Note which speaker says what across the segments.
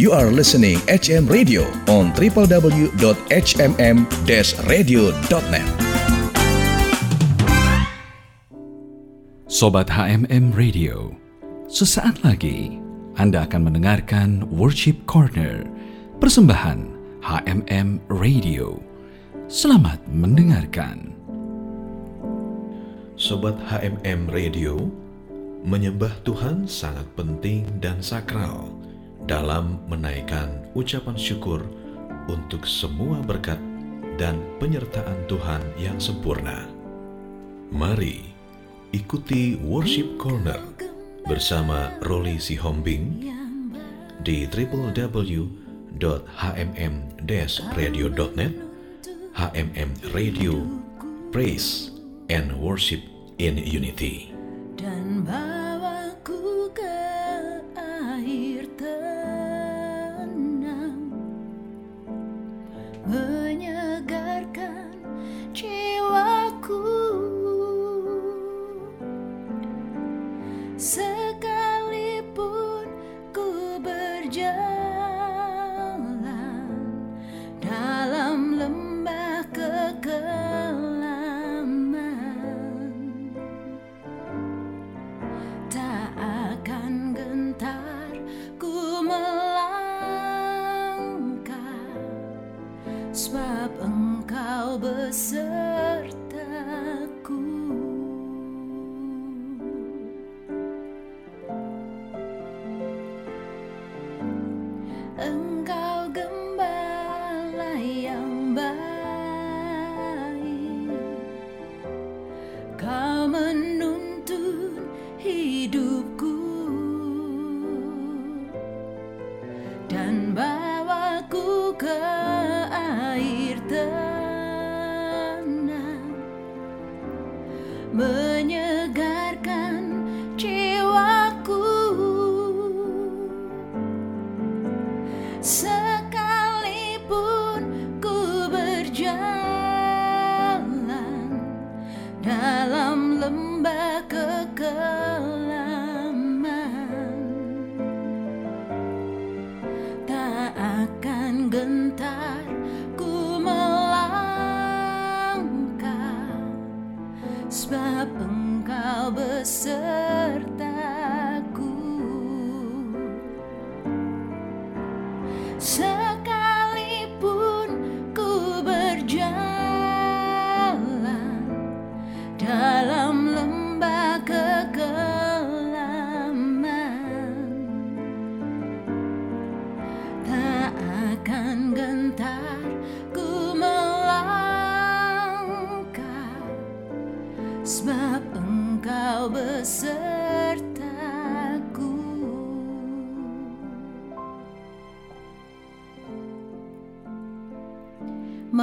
Speaker 1: You are listening HM Radio on www.hmm-radio.net.
Speaker 2: Sobat HMM Radio, sesaat lagi Anda akan mendengarkan Worship Corner, persembahan HMM Radio. Selamat mendengarkan.
Speaker 3: Sobat HMM Radio, menyembah Tuhan sangat penting dan sakral dalam menaikkan ucapan syukur untuk semua berkat dan penyertaan Tuhan yang sempurna. Mari ikuti Worship Corner bersama Roli Sihombing di www.hmm-radio.net HMM Radio Praise and Worship in Unity.
Speaker 4: dan sebab engkau besertaku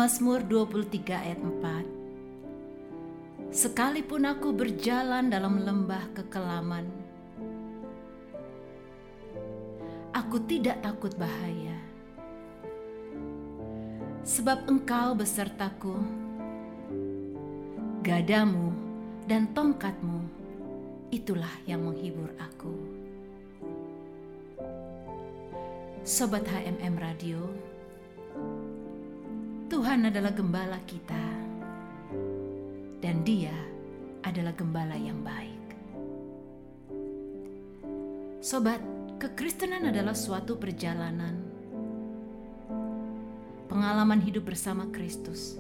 Speaker 4: Mazmur 23 ayat 4 Sekalipun aku berjalan dalam lembah kekelaman Aku tidak takut bahaya. Sebab engkau besertaku Gadamu dan tongkatmu Itulah yang menghibur aku. Sobat HMM Radio Tuhan adalah gembala kita, dan Dia adalah gembala yang baik. Sobat, kekristenan adalah suatu perjalanan, pengalaman hidup bersama Kristus.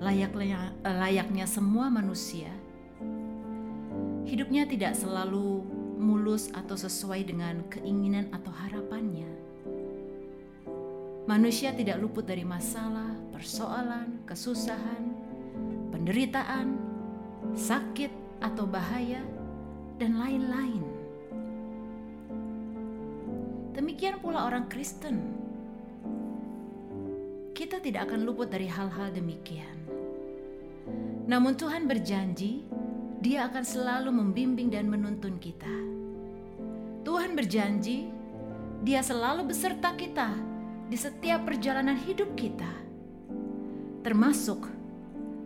Speaker 4: Layaknya, layaknya semua manusia, hidupnya tidak selalu mulus atau sesuai dengan keinginan atau harapannya. Manusia tidak luput dari masalah, persoalan, kesusahan, penderitaan, sakit atau bahaya, dan lain-lain. Demikian pula orang Kristen. Kita tidak akan luput dari hal-hal demikian. Namun Tuhan berjanji, Dia akan selalu membimbing dan menuntun kita. Tuhan berjanji, Dia selalu beserta kita di setiap perjalanan hidup kita, termasuk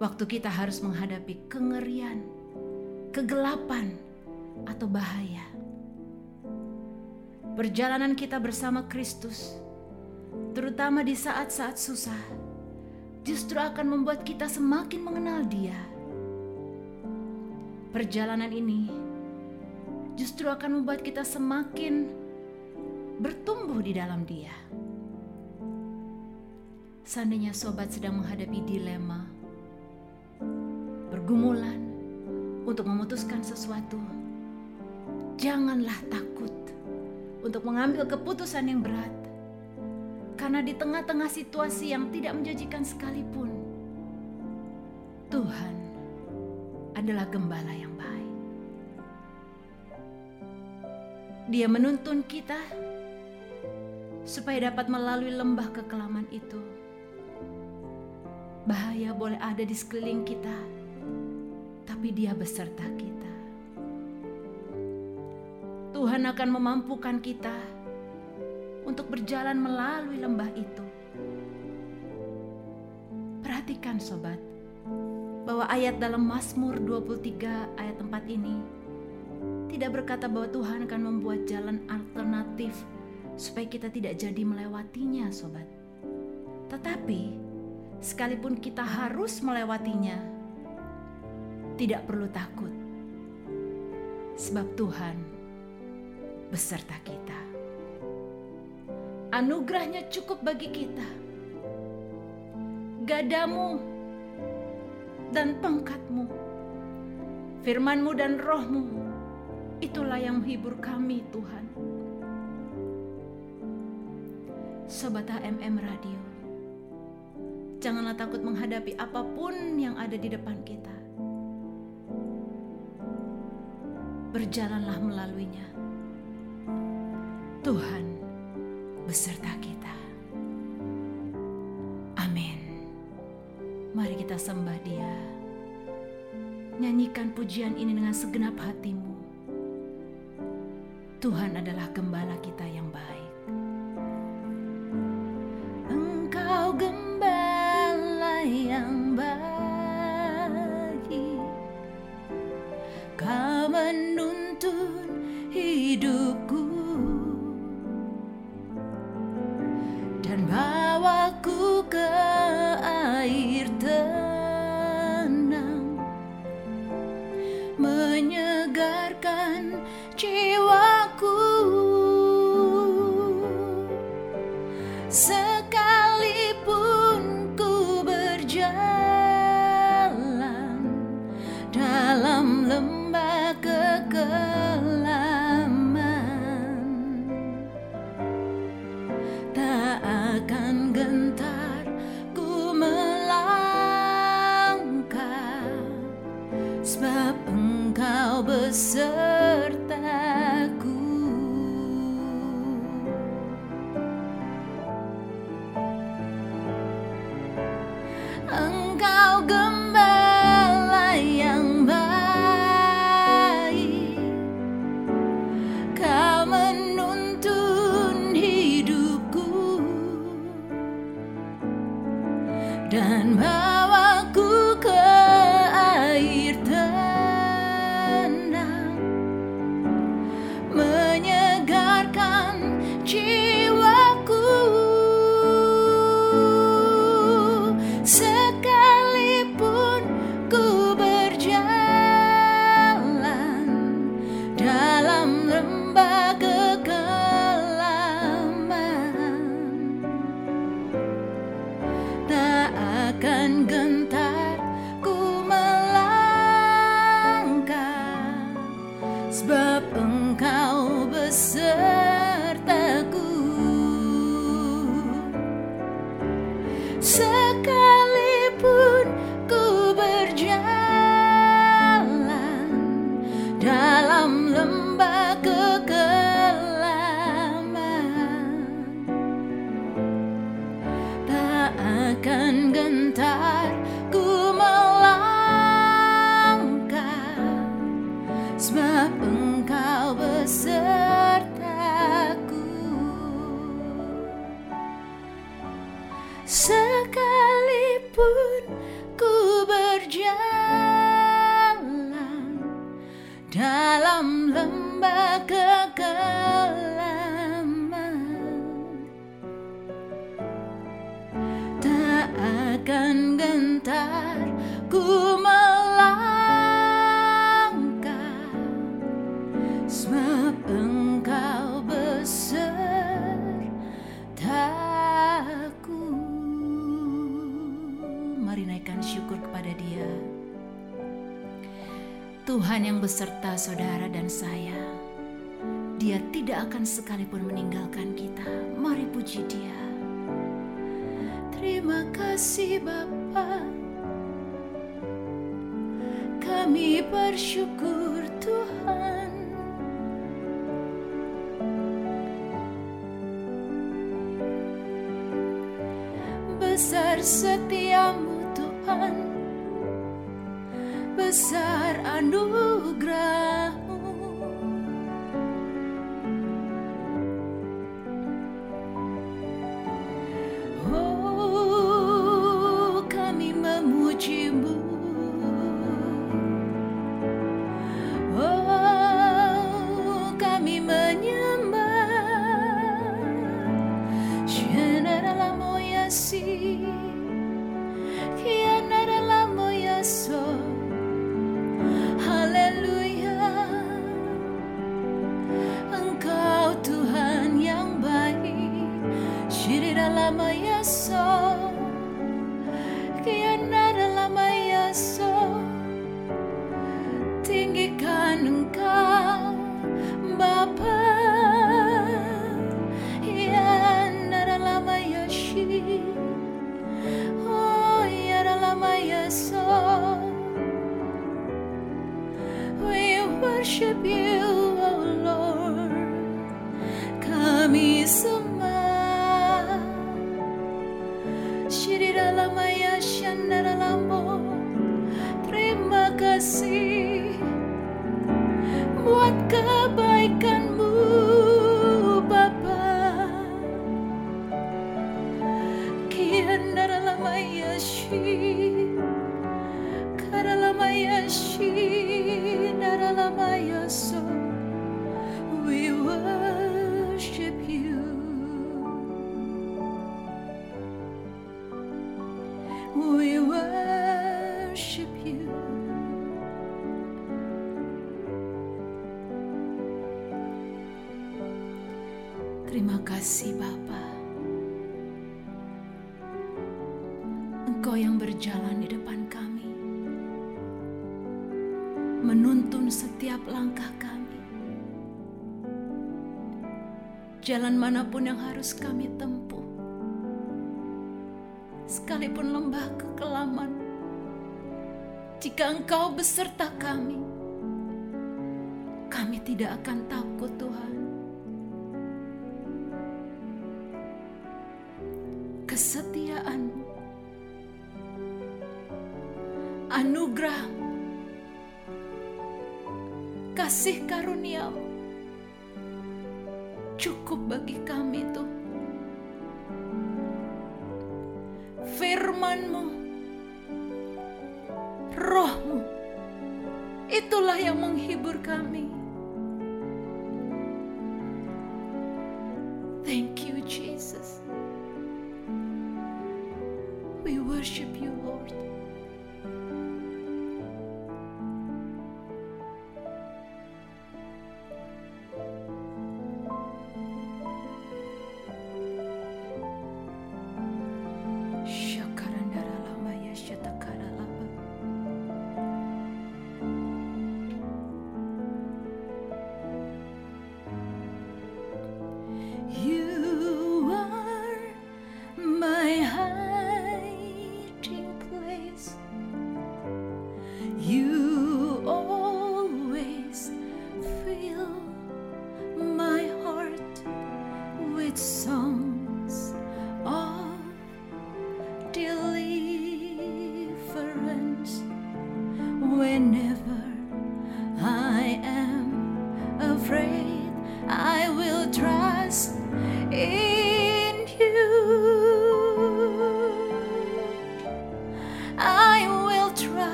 Speaker 4: waktu kita harus menghadapi kengerian, kegelapan, atau bahaya. perjalanan kita bersama Kristus, terutama di saat-saat susah, justru akan membuat kita semakin mengenal Dia. Perjalanan ini justru akan membuat kita semakin bertumbuh di dalam Dia. Seandainya sobat sedang menghadapi dilema, pergumulan untuk memutuskan sesuatu, janganlah takut untuk mengambil keputusan yang berat. Karena di tengah-tengah situasi yang tidak menjanjikan sekalipun, Tuhan adalah gembala yang baik. Dia menuntun kita supaya dapat melalui lembah kekelaman itu. Bahaya boleh ada di sekeliling kita, tapi Dia beserta kita. Tuhan akan memampukan kita untuk berjalan melalui lembah itu. Perhatikan sobat, bahwa ayat dalam Mazmur 23 ayat 4 ini tidak berkata bahwa Tuhan akan membuat jalan alternatif supaya kita tidak jadi melewatinya sobat. Tetapi sekalipun kita harus melewatinya, tidak perlu takut. Sebab Tuhan beserta kita. Anugerahnya cukup bagi kita. Gadamu dan pangkatmu, firmanmu dan rohmu, itulah yang menghibur kami Tuhan. Sobat HMM Radio, janganlah takut menghadapi apa pun yang ada di depan kita. Berjalanlah melaluinya Tuhan beserta kita. Amin. Mari kita sembah Dia. Nyanyikan pujian ini dengan segenap hatimu. Tuhan adalah gembala kita yang baik. Dalam lembah kekelaman ku melangkah. Sebab engkau besertaku. Mari naikkan syukur kepada dia. Tuhan yang beserta saudara dan saya dia tidak akan sekalipun meninggalkan kita. Mari puji dia. Terima kasih Bapa. Kami bersyukur Tuhan. Besar setiamu Tuhan. Besar anugerahmu. Buat kebaikanmu, Mana pun yang harus kami tempuh. Sekalipun lembah kekelaman. Jika engkau beserta kami. Kami tidak akan takut Tuhan. Kesetiaanmu. Anugerah. Kasih karuniamu cukup bagi kami Tuhan. Firmanmu,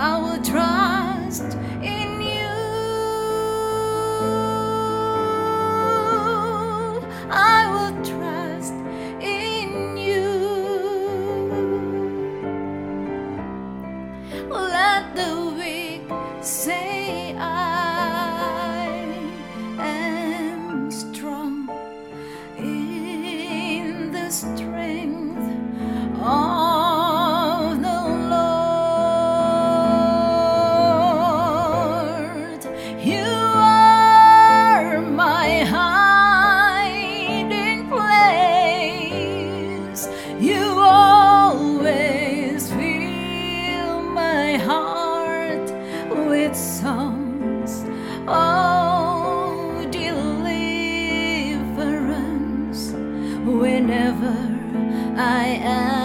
Speaker 4: I will trust whenever I am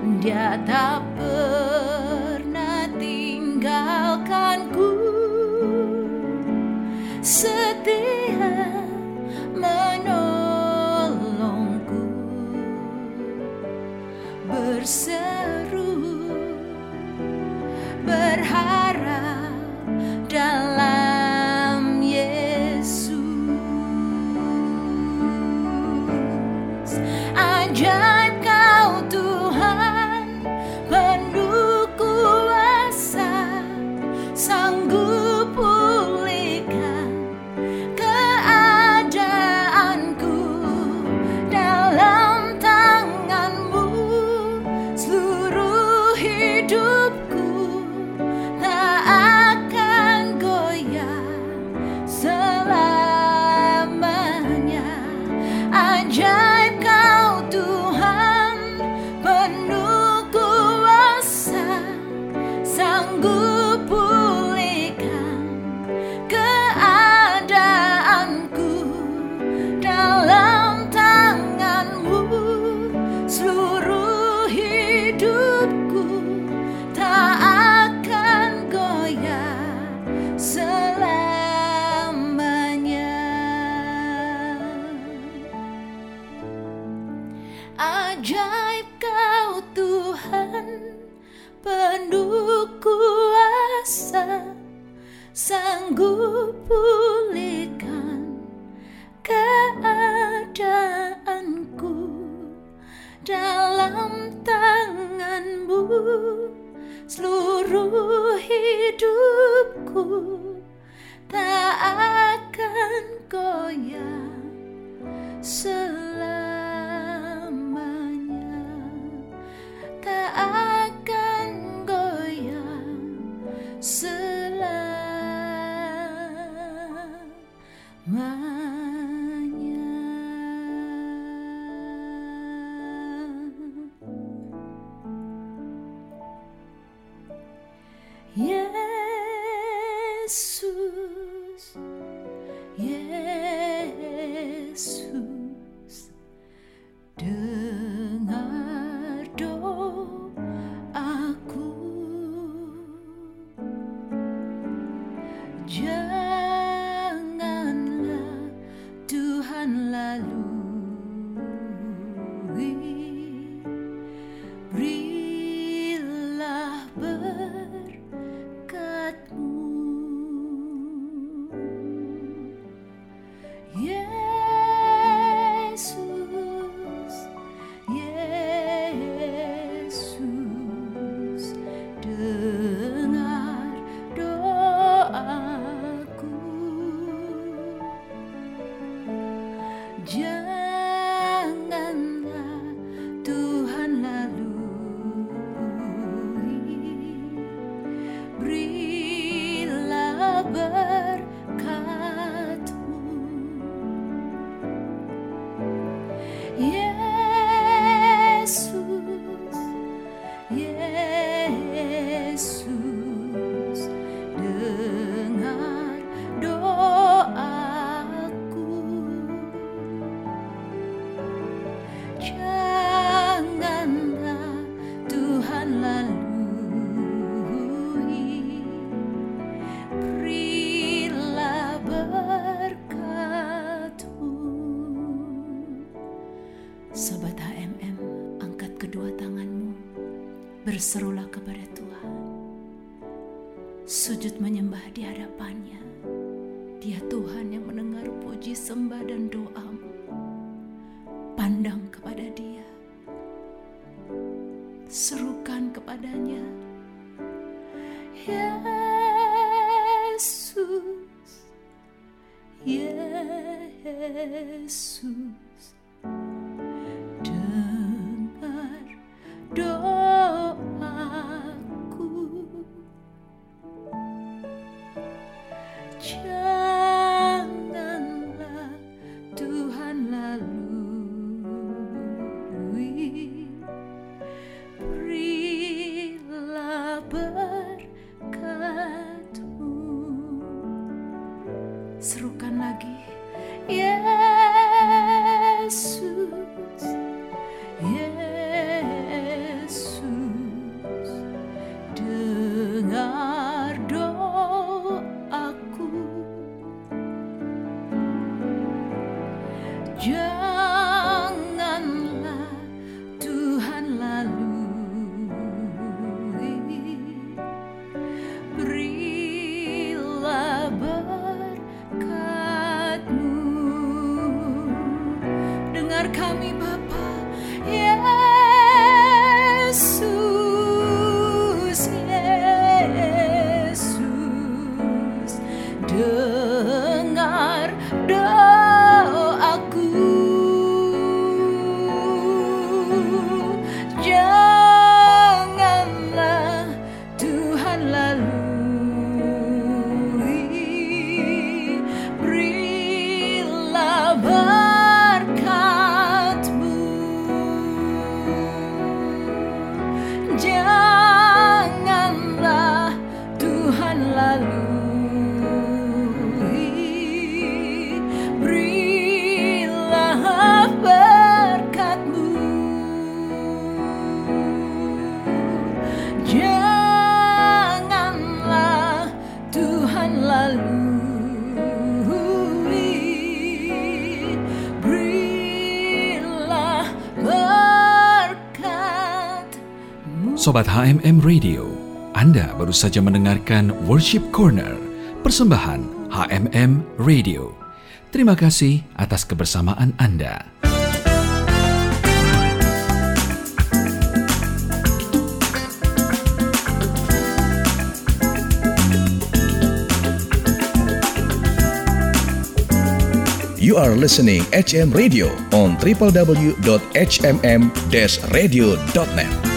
Speaker 4: Dia tak pernah tinggalkanku Jesús kami
Speaker 2: Sobat HMM Radio, Anda baru saja mendengarkan Worship Corner, persembahan HMM Radio. Terima kasih atas kebersamaan Anda.
Speaker 1: You are listening HM Radio on www.hmm-radio.net.